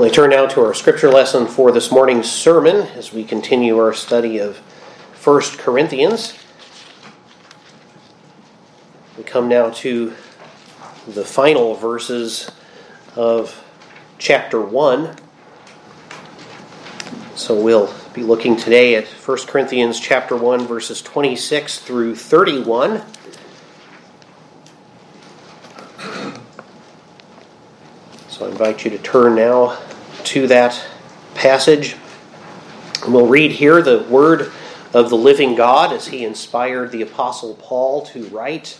We turn now to our scripture lesson for this morning's sermon as we continue our study of 1 Corinthians. We come now to the final verses of chapter 1. So we'll be looking today at 1 Corinthians chapter 1 verses 26 through 31. So I invite you to turn now to that passage. We'll read here the word of the living God as he inspired the Apostle Paul to write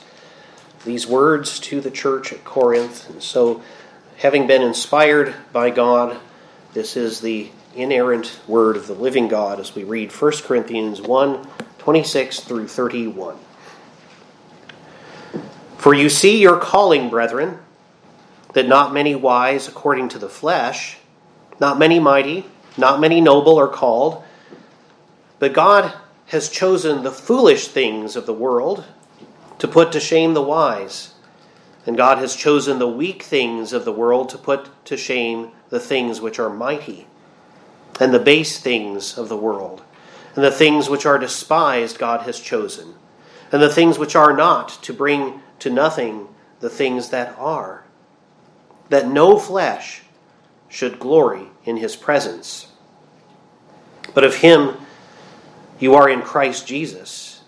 these words to the church at Corinth. And so, having been inspired by God, this is the inerrant word of the living God as we read 1 Corinthians 1 26 through 31. For you see your calling, brethren, that not many wise according to the flesh not many mighty, not many noble are called, but God has chosen the foolish things of the world to put to shame the wise. And God has chosen the weak things of the world to put to shame the things which are mighty, and the base things of the world, and the things which are despised, God has chosen, and the things which are not, to bring to nothing the things that are, that no flesh should glory in his presence. But of him you are in Christ Jesus,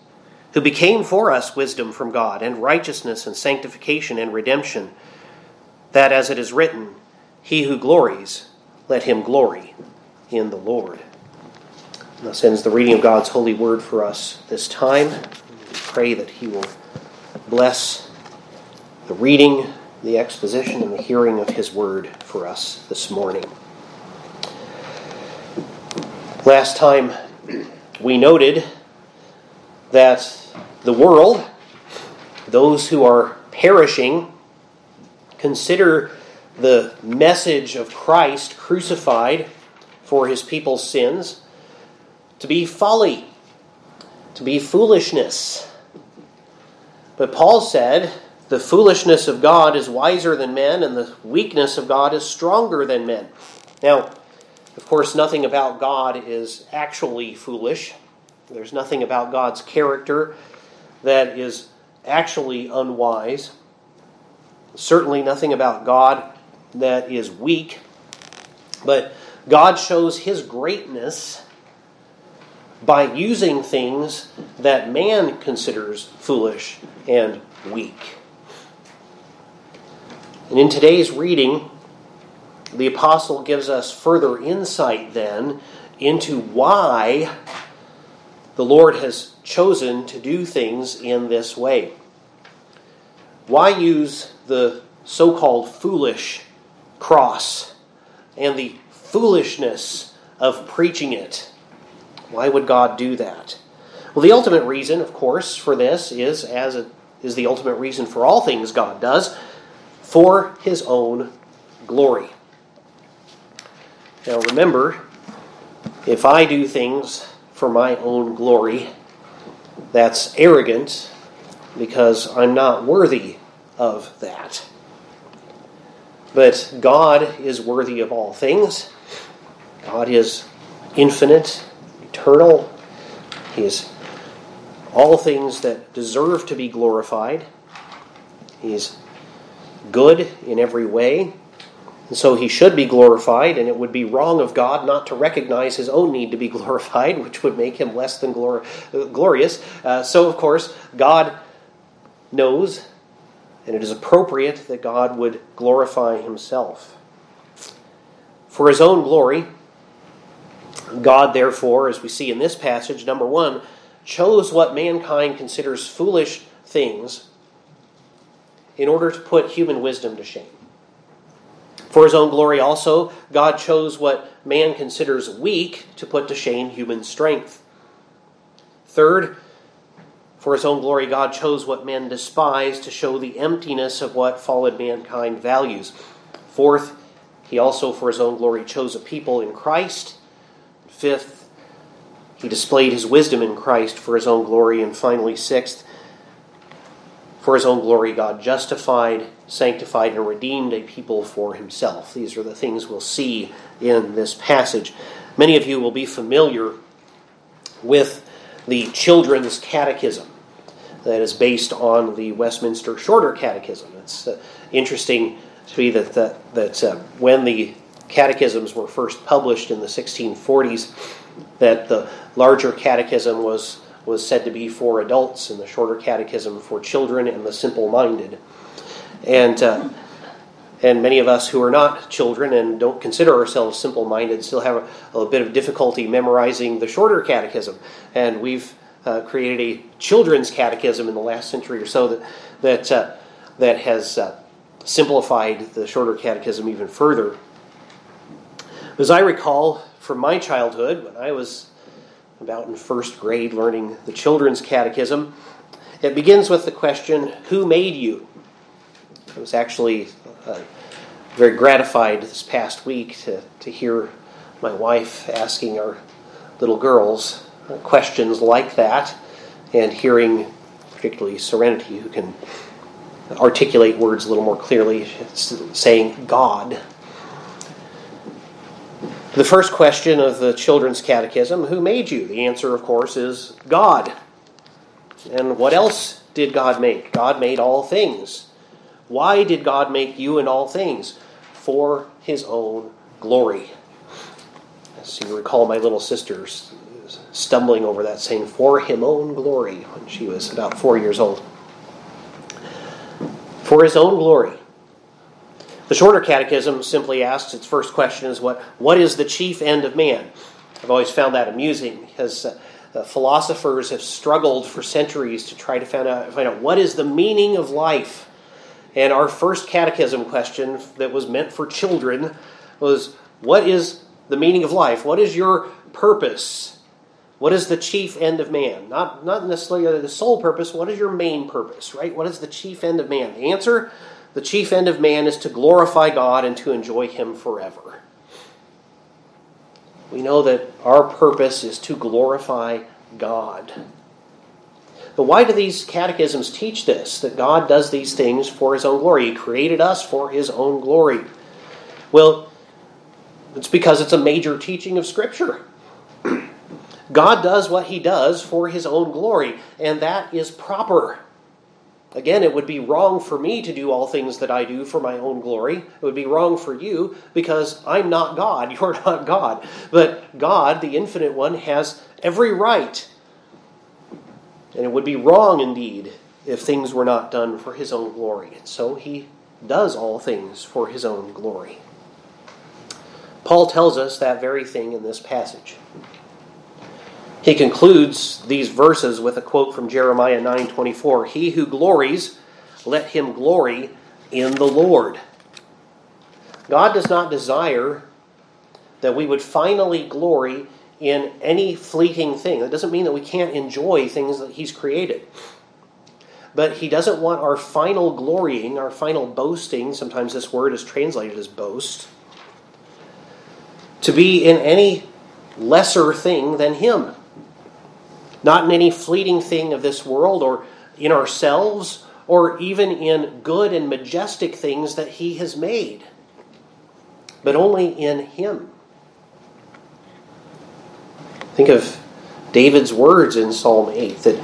who became for us wisdom from God, and righteousness, and sanctification, and redemption, that as it is written, He who glories, let him glory in the Lord. And thus ends the reading of God's holy word for us this time. We pray that He will bless the reading, the exposition, and the hearing of His word for us this morning. Last time we noted that the world, those who are perishing, consider the message of Christ crucified for his people's sins to be folly, to be foolishness. But Paul said, the foolishness of God is wiser than men, and the weakness of God is stronger than men. Now, of course, nothing about God is actually foolish. There's nothing about God's character that is actually unwise. Certainly nothing about God that is weak. But God shows his greatness by using things that man considers foolish and weak. And in today's reading, the apostle gives us further insight then into why the Lord has chosen to do things in this way. Why use the so called foolish cross and the foolishness of preaching it? Why would God do that? Well, the ultimate reason, of course, for this is, as it is the ultimate reason for all things God does, for his own glory. Now remember, if I do things for my own glory, that's arrogant because I'm not worthy of that. But God is worthy of all things. God is infinite, eternal. He is all things that deserve to be glorified. He's good in every way. And so he should be glorified, and it would be wrong of God not to recognize his own need to be glorified, which would make him less than glor- glorious. Uh, so, of course, God knows, and it is appropriate that God would glorify himself. For his own glory, God, therefore, as we see in this passage, number one, chose what mankind considers foolish things in order to put human wisdom to shame. For his own glory also, God chose what man considers weak to put to shame human strength. Third, for his own glory, God chose what men despise to show the emptiness of what fallen mankind values. Fourth, he also, for his own glory, chose a people in Christ. Fifth, he displayed his wisdom in Christ for his own glory. And finally, sixth, For his own glory, God justified, sanctified, and redeemed a people for himself. These are the things we'll see in this passage. Many of you will be familiar with the Children's Catechism that is based on the Westminster Shorter Catechism. It's uh, interesting to me that, that, that uh, when the catechisms were first published in the 1640s, that the larger catechism was was said to be for adults, and the shorter catechism for children and the simple minded. And, uh, and many of us who are not children and don't consider ourselves simple minded still have a, a, bit of difficulty memorizing the shorter catechism. And we've uh, created a children's catechism in the last century or so that, that, uh, that has uh, simplified the shorter catechism even further. As I recall from my childhood, when I was about in first grade learning the children's catechism. It begins with the question, Who made you? I was actually uh, very gratified this past week to, to hear my wife asking our little girls questions like that and hearing, particularly Serenity, who can articulate words a little more clearly, saying God the first question of the Children's Catechism Who made you? The answer, of course, is God. And what else did God make? God made all things. Why did God make you and all things? For his own glory. As you recall, my little sister stumbling over that saying, For him own glory, when she was about four years old. For his own glory. The shorter catechism simply asks its first question is what, what is the chief end of man? I've always found that amusing because uh, uh, philosophers have struggled for centuries to try to find out, find out what is the meaning of life. And our first catechism question that was meant for children was what is the meaning of life? What is your purpose? What is the chief end of man? Not, not necessarily the sole purpose. What is your main purpose, right? What is the chief end of man? The answer the chief end of man is to glorify God and to enjoy Him forever. We know that our purpose is to glorify God. But why do these catechisms teach this? That God does these things for His own glory. He created us for His own glory. Well, it's because it's a major teaching of Scripture. God does what He does for His own glory, and that is proper. Again, it would be wrong for me to do all things that I do for my own glory. It would be wrong for you because I'm not God. You're not God. But God, the infinite one, has every right. And it would be wrong indeed if things were not done for his own glory. And so he does all things for his own glory. Paul tells us that very thing in this passage. He concludes these verses with a quote from Jeremiah 9:24, "He who glories, let him glory in the Lord." God does not desire that we would finally glory in any fleeting thing. That doesn't mean that we can't enjoy things that he's created. But he doesn't want our final glorying, our final boasting, sometimes this word is translated as boast, to be in any lesser thing than him not in any fleeting thing of this world or in ourselves or even in good and majestic things that He has made, but only in Him. Think of David's words in Psalm 8 that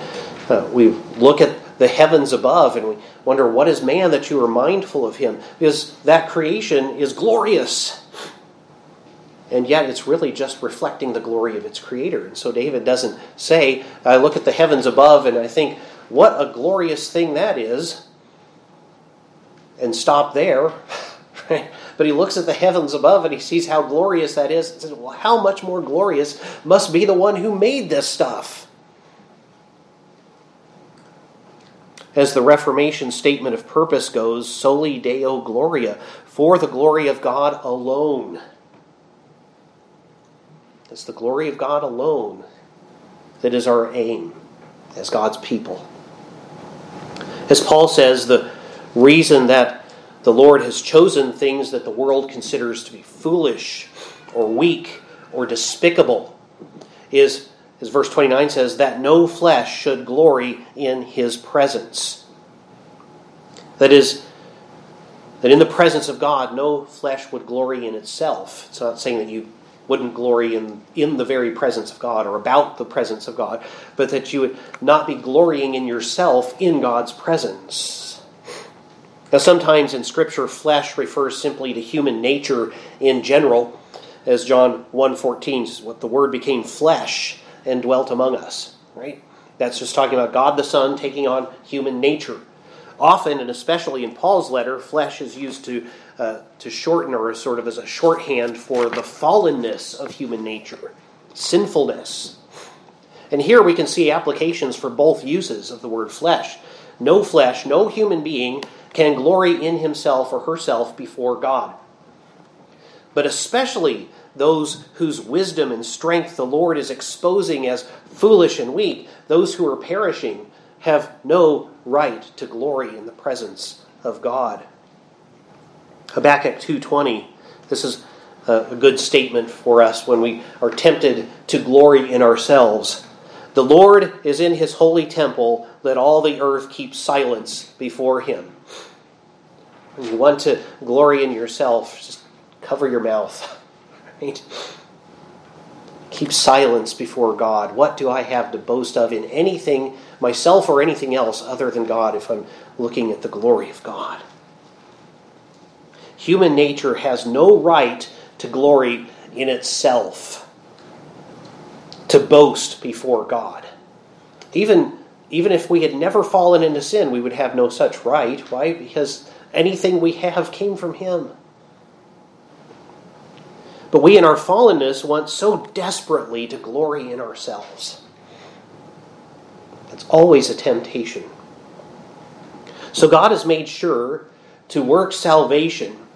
uh, we look at the heavens above and we wonder, what is man that you are mindful of him? Because that creation is glorious and yet it's really just reflecting the glory of its creator. And so David doesn't say, I look at the heavens above and I think, what a glorious thing that is, and stop there. but he looks at the heavens above and he sees how glorious that is and says, Well, how much more glorious must be the one who made this stuff? As the Reformation statement of purpose goes, soli deo gloria, for the glory of God alone. It's the glory of God alone that is our aim as God's people. As Paul says, the reason that the Lord has chosen things that the world considers to be foolish or weak or despicable is, as verse 29 says, that no flesh should glory in his presence. That is, that in the presence of God, no flesh would glory in itself. It's not saying that you wouldn't glory in, in the very presence of God or about the presence of God, but that you would not be glorying in yourself in God's presence. Now, sometimes in Scripture, flesh refers simply to human nature in general, as John 1.14 says, what the Word became flesh and dwelt among us. Right? That's just talking about God the Son taking on human nature. Often, and especially in Paul's letter, flesh is used to, uh, to shorten or sort of as a shorthand for the fallenness of human nature, sinfulness. And here we can see applications for both uses of the word flesh. No flesh, no human being can glory in himself or herself before God. But especially those whose wisdom and strength the Lord is exposing as foolish and weak, those who are perishing, have no right to glory in the presence of God. Habakkuk 2:20. This is a good statement for us when we are tempted to glory in ourselves. The Lord is in his holy temple, let all the earth keep silence before him. When you want to glory in yourself, just cover your mouth. Right? Keep silence before God. What do I have to boast of in anything myself or anything else other than God if I'm looking at the glory of God. Human nature has no right to glory in itself, to boast before God. Even, even if we had never fallen into sin, we would have no such right, right? Because anything we have came from Him. But we in our fallenness want so desperately to glory in ourselves. It's always a temptation. So God has made sure to work salvation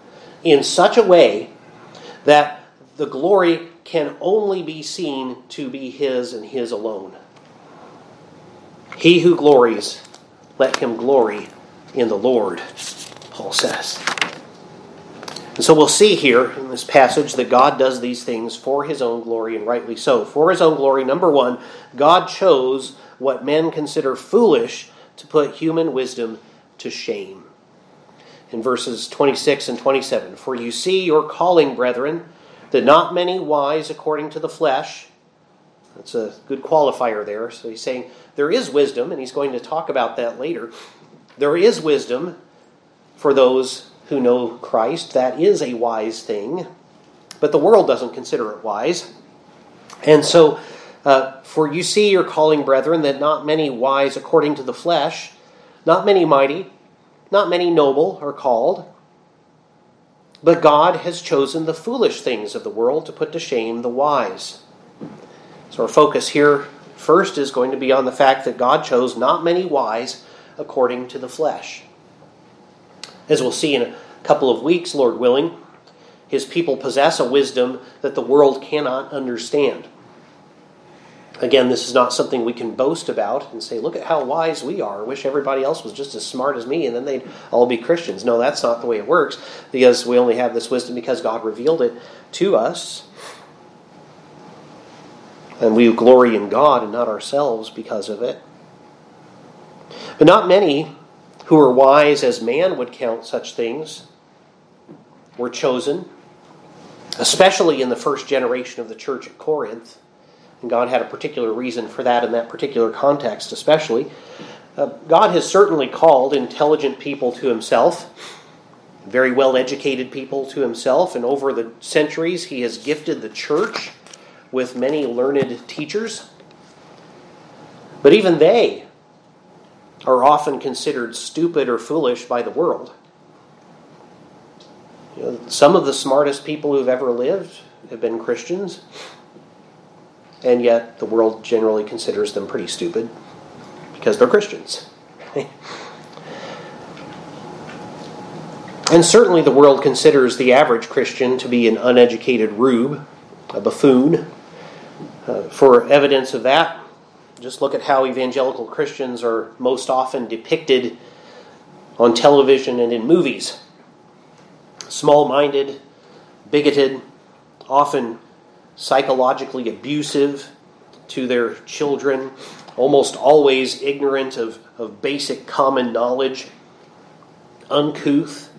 in such a way that the glory can only be seen to be His and His alone. He who glories, let him glory in the Lord, Paul says. And so we'll see here in this passage that God does these things for his own glory, and rightly so. For his own glory, number one, God chose what men consider foolish to put human wisdom to shame. In verses 26 and 27, For you see your calling, brethren, that not many wise according to the flesh. That's a good qualifier there. So he's saying there is wisdom, and he's going to talk about that later. There is wisdom for those who know Christ. That is a wise thing. But the world doesn't consider it wise. And so uh, for you see your calling, brethren, that not many wise according to the flesh, not many mighty, not many noble are called. But God has chosen the foolish things of the world to put to shame the wise. So our focus here first is going to be on the fact that God chose not many wise according to the flesh. As we'll see in a couple of weeks, Lord willing, his people possess a wisdom that the world cannot understand. Again, this is not something we can boast about and say, look at how wise we are. Wish everybody else was just as smart as me and then they'd all be Christians. No, that's not the way it works because we only have this wisdom because God revealed it to us. And we glory in God and not ourselves because of it. But not many who were wise as man would count such things were chosen, especially in the first generation of the church at Corinth and God had a particular reason for that in that particular context, especially. Uh, God has certainly called intelligent people to Himself, very well educated people to Himself, and over the centuries, He has gifted the church with many learned teachers. But even they are often considered stupid or foolish by the world. You know, some of the smartest people who've ever lived have been Christians and yet the world generally considers them pretty stupid because they're Christians. and certainly the world considers the average Christian to be an uneducated rube, a buffoon. Uh, for evidence of that, just look at how evangelical Christians are most often depicted on television and in movies. Small minded, bigoted, often psychologically abusive to their children, almost always ignorant of, of basic common knowledge. uncouth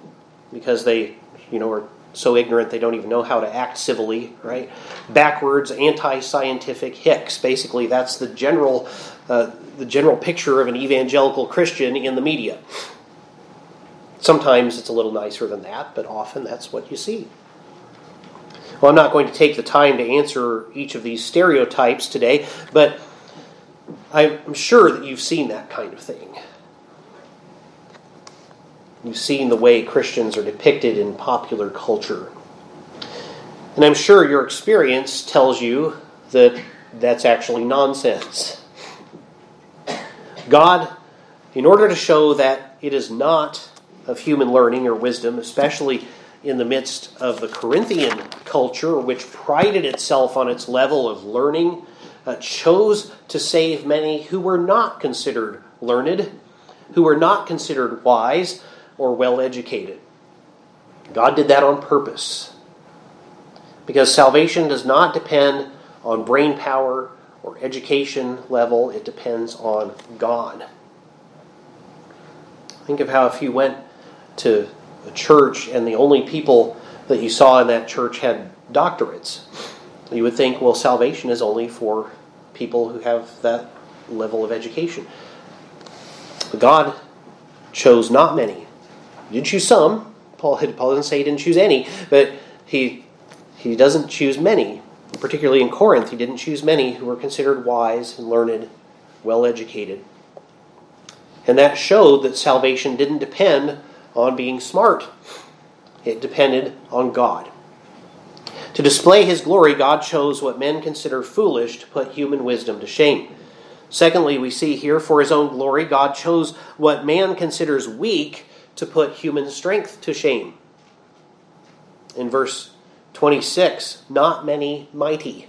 because they, you know, are so ignorant they don't even know how to act civilly, right? Backwards, anti-scientific hicks. Basically, that's the general, uh, the general picture of an evangelical Christian in the media. Sometimes it's a little nicer than that, but often that's what you see. Well, I'm not going to take the time to answer each of these stereotypes today, but I'm sure that you've seen that kind of thing. You've seen the way Christians are depicted in popular culture. And I'm sure your experience tells you that that's actually nonsense. God, in order to show that it is not of human learning or wisdom, especially in the midst of the Corinthian culture, which prided itself on its level of learning, uh, chose to save many who were not considered learned, who were not considered wise, or well educated. God did that on purpose. Because salvation does not depend on brain power or education level, it depends on God. Think of how if you went to a church and the only people that you saw in that church had doctorates, you would think, well, salvation is only for people who have that level of education. But God chose not many he did choose some. Paul, Paul doesn't say he didn't choose any, but he, he doesn't choose many. Particularly in Corinth, he didn't choose many who were considered wise and learned, well educated. And that showed that salvation didn't depend on being smart, it depended on God. To display his glory, God chose what men consider foolish to put human wisdom to shame. Secondly, we see here, for his own glory, God chose what man considers weak to put human strength to shame. In verse 26, not many mighty.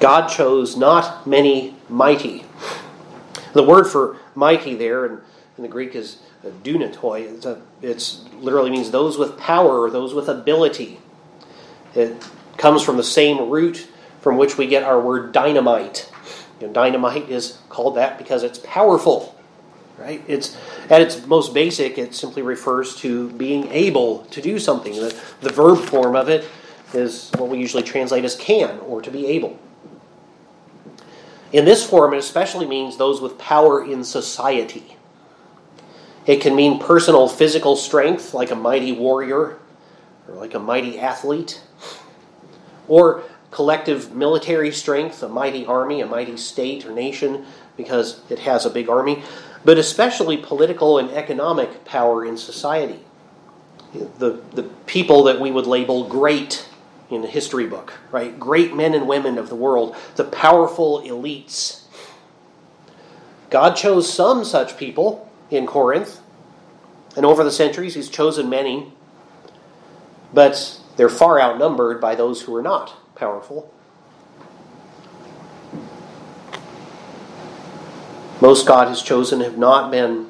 God chose not many mighty. The word for mighty there in, in the Greek is dunatoi. It's, literally means those with power those with ability. It comes from the same root from which we get our word dynamite. You know, dynamite is called that because it's powerful right? It's at its most basic, it simply refers to being able to do something. The, the verb form of it is what we usually translate as can or to be able. In this form, it especially means those with power in society. It can mean personal physical strength, like a mighty warrior or like a mighty athlete, or collective military strength, a mighty army, a mighty state or nation, because it has a big army but especially political and economic power in society. The, the people that we would label great in the history book, right? Great men and women of the world, the powerful elites. God chose some such people in Corinth, and over the centuries, He's chosen many, but they're far outnumbered by those who are not powerful. Most God has chosen have not been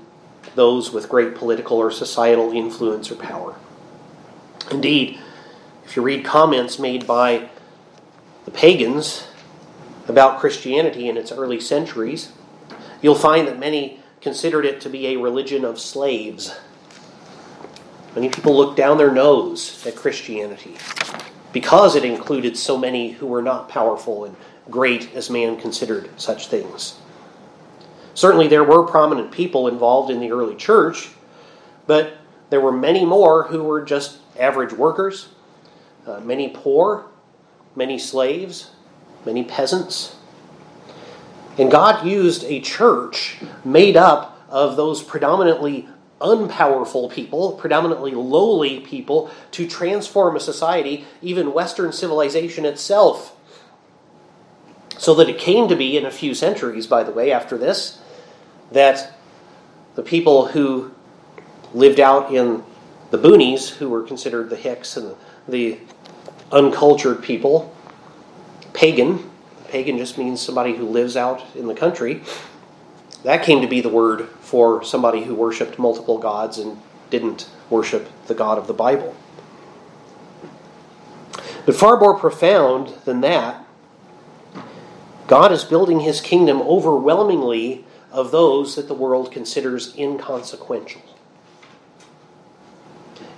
those with great political or societal influence or power. Indeed, if you read comments made by the pagans about Christianity in its early centuries, you'll find that many considered it to be a religion of slaves. Many people looked down their nose at Christianity because it included so many who were not powerful and great as man considered such things. Certainly, there were prominent people involved in the early church, but there were many more who were just average workers, uh, many poor, many slaves, many peasants. And God used a church made up of those predominantly unpowerful people, predominantly lowly people, to transform a society, even Western civilization itself. So that it came to be in a few centuries, by the way, after this, that the people who lived out in the boonies, who were considered the Hicks and the uncultured people, pagan, pagan just means somebody who lives out in the country. That came to be the word for somebody who worshiped multiple gods and didn't worship the God of the Bible. But far more profound than that, God is building his kingdom overwhelmingly of those that the world considers inconsequential.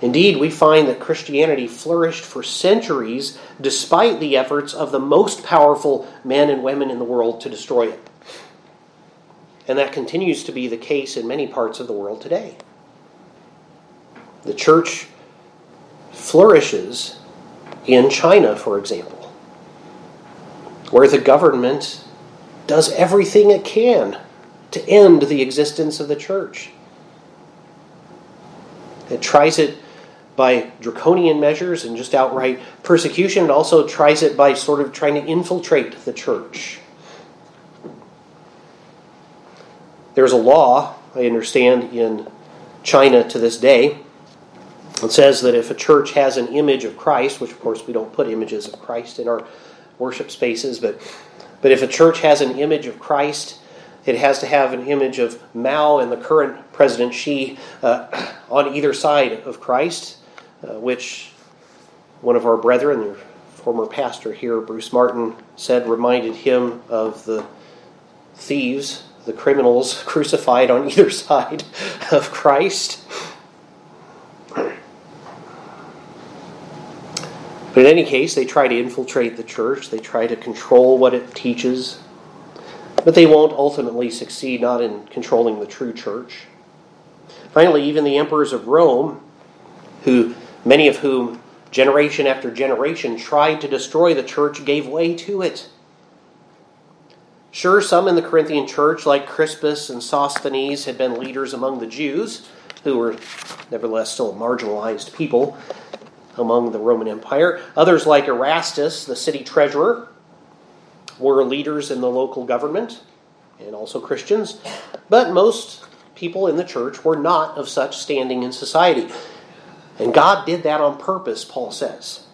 Indeed, we find that Christianity flourished for centuries despite the efforts of the most powerful men and women in the world to destroy it. And that continues to be the case in many parts of the world today. The church flourishes in China, for example, where the government does everything it can to end the existence of the church. It tries it by draconian measures and just outright persecution. It also tries it by sort of trying to infiltrate the church. There's a law, I understand, in China to this day. It says that if a church has an image of Christ, which of course we don't put images of Christ in our worship spaces, but, but if a church has an image of Christ, it has to have an image of Mao and the current President Xi uh, on either side of Christ, uh, which one of our brethren, the former pastor here, Bruce Martin, said reminded him of the thieves, the criminals crucified on either side of Christ. But in any case, they try to infiltrate the church, they try to control what it teaches, but they won't ultimately succeed not in controlling the true church. Finally, even the emperors of Rome, who many of whom generation after generation tried to destroy the church, gave way to it. Sure, some in the Corinthian church, like Crispus and Sosthenes, had been leaders among the Jews, who were nevertheless still marginalized people among the Roman Empire. Others, like Erastus, the city treasurer, were leaders in the local government and also Christians, but most people in the church were not of such standing in society. And God did that on purpose, Paul says.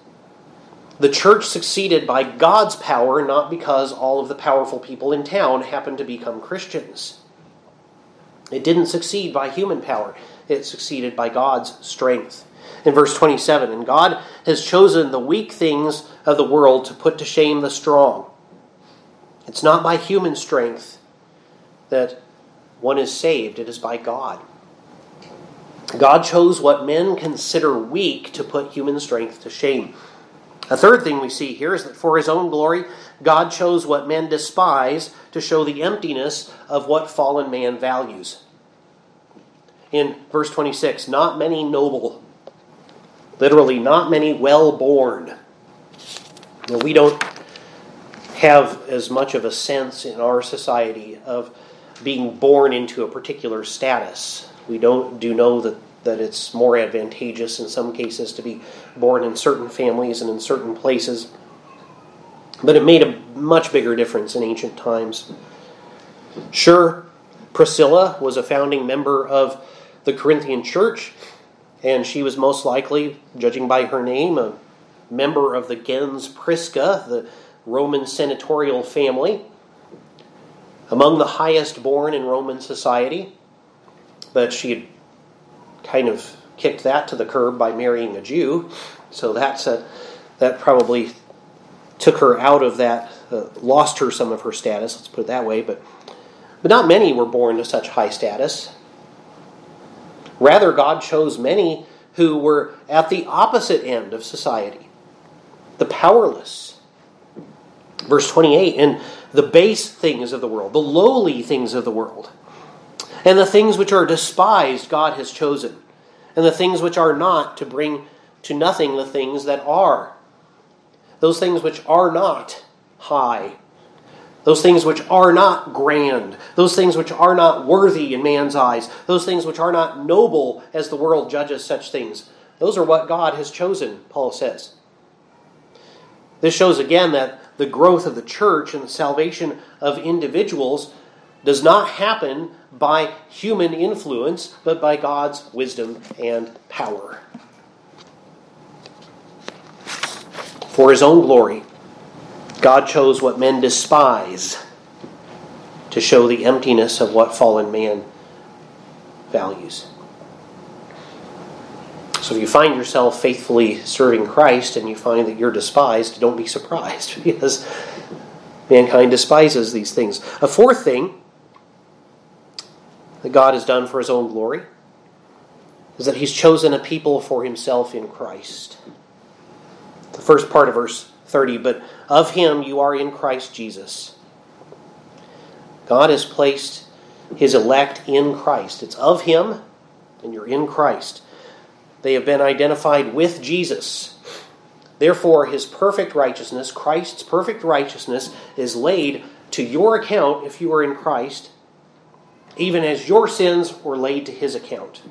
The church succeeded by God's power, not because all of the powerful people in town happened to become Christians. It didn't succeed by human power, it succeeded by God's strength. In verse 27, and God has chosen the weak things of the world to put to shame the strong. It's not by human strength that one is saved, it is by God. God chose what men consider weak to put human strength to shame. A third thing we see here is that for his own glory, God chose what men despise to show the emptiness of what fallen man values. In verse 26, not many noble, literally, not many well born. we don't have as much of a sense in our society of being born into a particular status. We don't do know that, that it's more advantageous in some cases to be born in certain families and in certain places. But it made a much bigger difference in ancient times. Sure, Priscilla was a founding member of the Corinthian church, and she was most likely, judging by her name, a member of the gens Prisca, the Roman senatorial family, among the highest born in Roman society, but she had kind of kicked that to the curb by marrying a Jew, so that's a, that probably took her out of that, uh, lost her some of her status, let's put it that way, but, but not many were born to such high status. Rather, God chose many who were at the opposite end of society the powerless, Verse 28 and the base things of the world, the lowly things of the world, and the things which are despised, God has chosen, and the things which are not, to bring to nothing the things that are. Those things which are not high, those things which are not grand, those things which are not worthy in man's eyes, those things which are not noble as the world judges such things. Those are what God has chosen, Paul says. This shows again that the growth of the church and the salvation of individuals does not happen by human influence, but by God's wisdom and power. For his own glory, God chose what men despise to show the emptiness of what fallen man values. So if you find yourself faithfully serving Christ and you find that you're despised, don't be surprised because mankind despises these things. A fourth thing that God has done for his own glory is that he's chosen a people for himself in Christ. The first part of verse 30, but of him you are in Christ Jesus. God has placed his elect in Christ. It's of him, and you're in Christ. They have been identified with Jesus. Therefore, his perfect righteousness, Christ's perfect righteousness, is laid to your account if you are in Christ, even as your sins were laid to his account.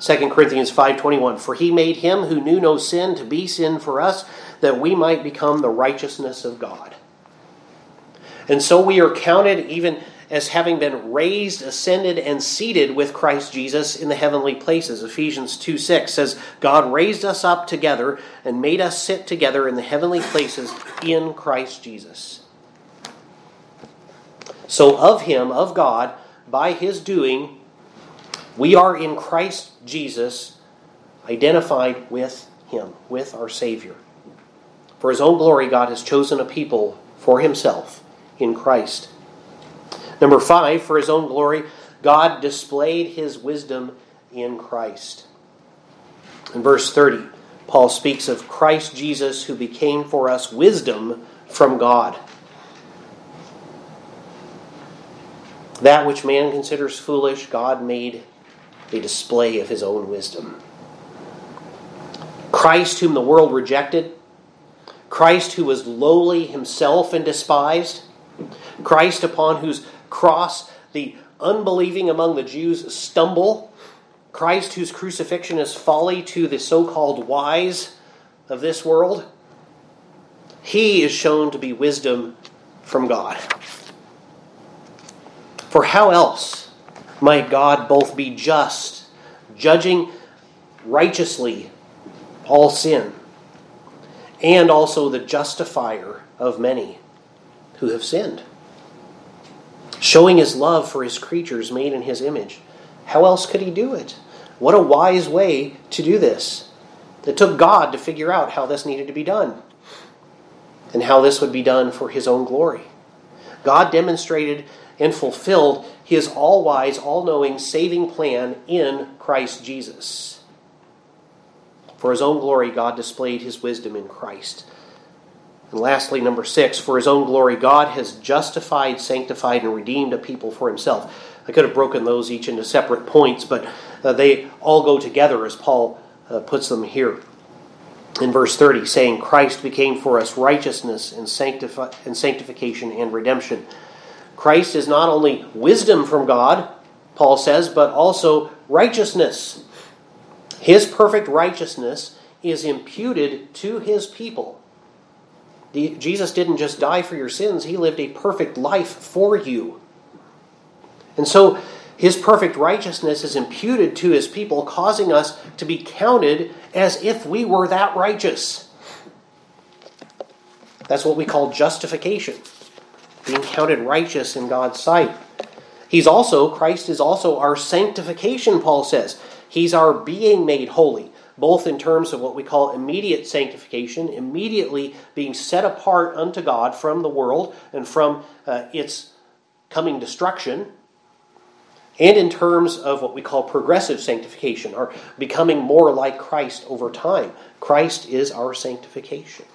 2 Corinthians 5:21 For he made him who knew no sin to be sin for us that we might become the righteousness of God. And so we are counted even as having been raised, ascended, and seated with Christ Jesus in the heavenly places. Ephesians 2 6 says, God raised us up together and made us sit together in the heavenly places in Christ Jesus. So, of Him, of God, by His doing, we are in Christ Jesus identified with Him, with our Savior. For His own glory, God has chosen a people for Himself in Christ. Number five, for his own glory, God displayed his wisdom in Christ. In verse 30, Paul speaks of Christ Jesus who became for us wisdom from God. That which man considers foolish, God made a display of his own wisdom. Christ, whom the world rejected, Christ, who was lowly himself and despised, Christ, upon whose cross, the unbelieving among the Jews stumble. Christ, whose crucifixion is folly to the so called wise of this world, he is shown to be wisdom from God. For how else might God both be just, judging righteously all sin, and also the justifier of many who have sinned? showing his love for his creatures made in his image. How else could he do it? What a wise way to do this. It took God to figure out how this needed to be done and how this would be done for his own glory. God demonstrated and fulfilled his all wise, all knowing, saving plan in Christ Jesus. For his own glory, God displayed his wisdom in Christ. And lastly, number six, for his own glory, God has justified, sanctified, and redeemed a people for himself. I could have broken those each into separate points, but uh, they all go together as Paul uh, puts them here. In verse 30, saying, Christ became for us righteousness and, sanctifi- and sanctification and redemption. Christ is not only wisdom from God, Paul says, but also righteousness. His perfect righteousness is imputed to his people Jesus didn't just die for your sins, He lived a perfect life for you. And so His perfect righteousness is imputed to His people, causing us to be counted as if we were that righteous. That's what we call justification, being counted righteous in God's sight. He's also, Christ is also our sanctification, Paul says. He's our being made holy both in terms of what we call immediate sanctification, immediately being set apart unto God from the world and from uh, its coming destruction, and in terms of what we call progressive sanctification, or becoming more like Christ over time. Christ is our sanctification.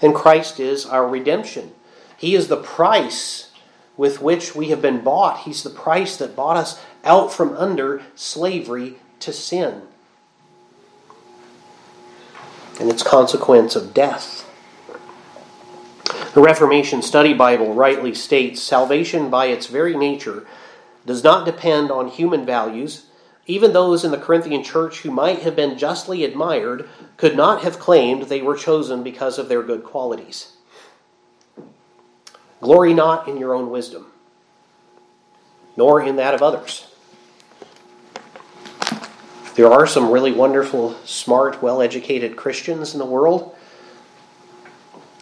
And Christ is our redemption. He is the price with which we have been bought. He's the price that bought us out from under slavery to sin and its consequence of death. The Reformation Study Bible rightly states salvation by its very nature does not depend on human values. Even those in the Corinthian church who might have been justly admired could not have claimed they were chosen because of their good qualities. Glory not in your own wisdom, nor in that of others. There are some really wonderful, smart, well educated Christians in the world.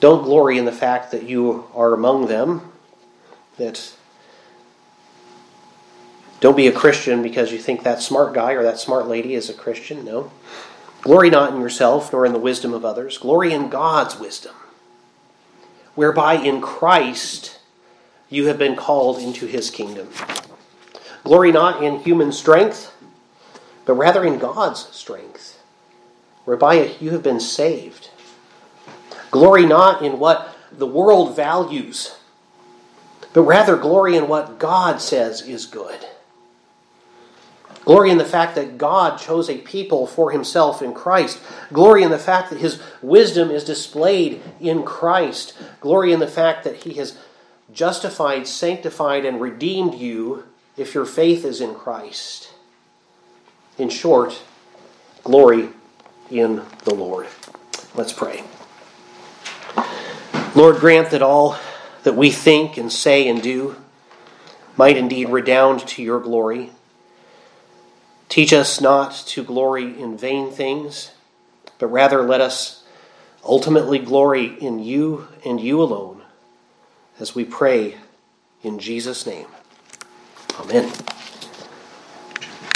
Don't glory in the fact that you are among them. That don't be a Christian because you think that smart guy or that smart lady is a Christian. No. Glory not in yourself nor in the wisdom of others. Glory in God's wisdom, whereby in Christ you have been called into his kingdom. Glory not in human strength but rather in God's strength, whereby you have been saved. Glory not in what the world values, but rather glory in what God says is good. Glory in the fact that God chose a people for himself in Christ. Glory in the fact that his wisdom is displayed in Christ. Glory in the fact that he has justified, sanctified, and redeemed you if your faith is in Christ. In short, glory in the Lord. Let's pray. Lord, grant that all that we think and say and do might indeed redound to your glory. Teach us not to glory in vain things, but rather let us ultimately glory in you and you alone as we pray in Jesus' name. Amen.